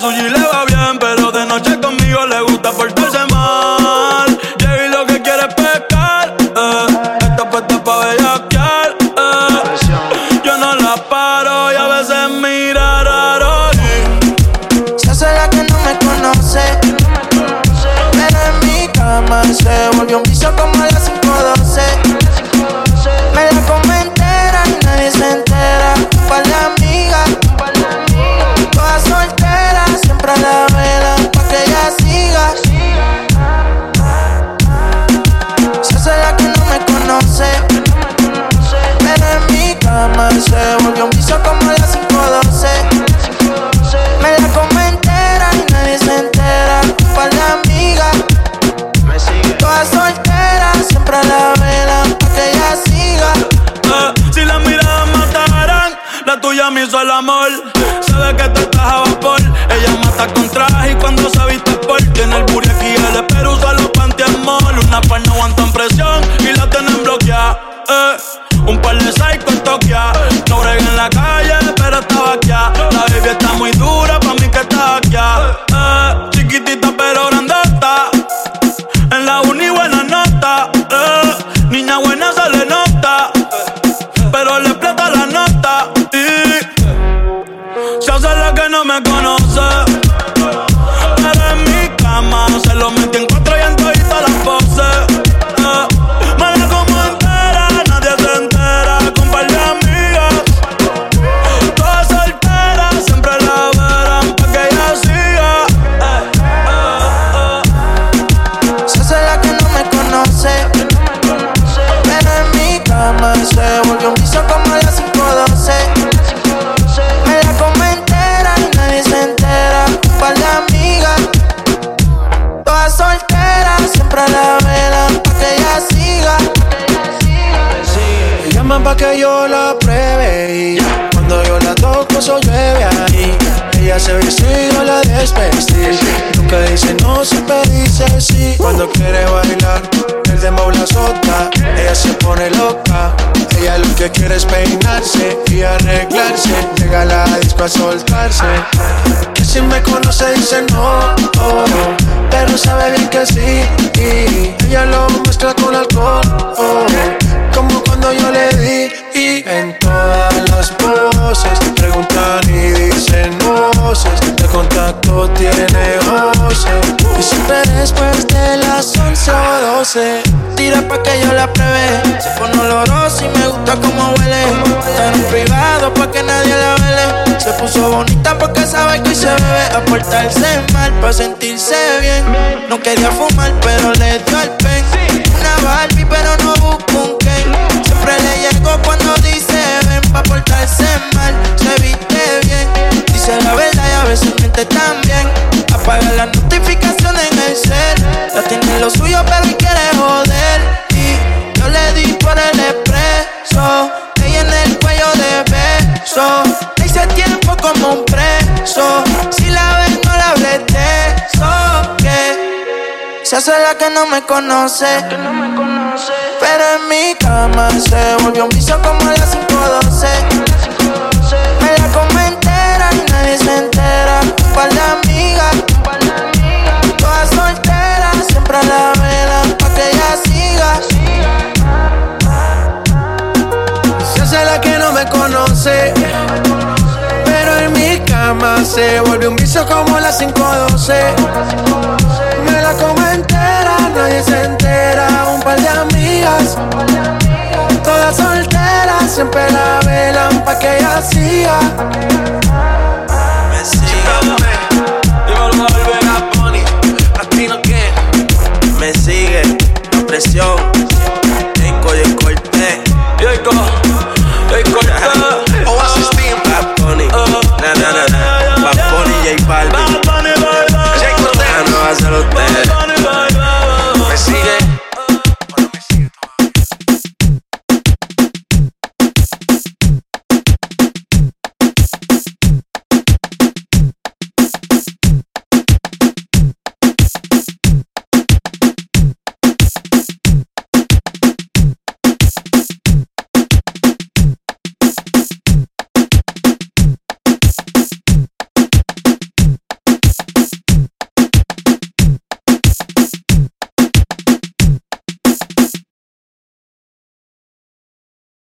Y le va bien, pero de noche conmigo le gusta portarse mal. Llega y lo que quiere es pescar. Eh. Esta puesta pa' bellaquear. Eh. Yo no la paro y a veces mira raro. Se hace la que no me conoce. Pero en mi cama se volvió un vicio como a las 512. Me la amor. Sabe que tú estás a vapor. Ella mata con se volvió un vicio como a las 512. Me la come entera y nadie se entera. Un par de amigas, todas solteras, siempre a la vela pa' que ella siga. Me llaman pa' que yo la pruebe y cuando yo la toco eso llueve ahí. Ella se yo la desvestí. Nunca dice no, siempre dice sí. Cuando quiere que quiere es peinarse y arreglarse. Llega a la disco a soltarse. Que si me conoce dice no, pero sabe bien que sí. Ella lo mezcla con alcohol. oh, como cuando yo le di y en todas las poses preguntan y dicen voces de contacto tiene voces Y siempre después de las 11 o 12 Tira pa' que yo la pruebe. Se pone olorosa y me gusta como huele. Está en privado pa' que nadie la vele. Se puso bonita porque sabe que se bebe. A portarse mal pa' sentirse bien. No quería fumar pero le dio el pen. Una Barbie pero no busco un Ken. Siempre le llego cuando dice ven Pa' portarse mal, se viste bien Dice la verdad y a veces miente también. Apaga las notificaciones en el cel. Ya tiene lo suyo pero Que se hace la que no me conoce. Pero en mi cama se volvió un vicio como a las 512 me la come entera y nadie se entera. Un par de amigas, todas solteras, siempre a la vela. Pa' que ella siga. Se hace la que no me conoce. Pero en mi cama se vuelve un vicio como las 512 Me la como entera, nadie se entera Un par de amigas Todas solteras, siempre la velan pa' que ella siga Me sigue. Dímelo, Albert. Bunny, Latino que me sigue la presión.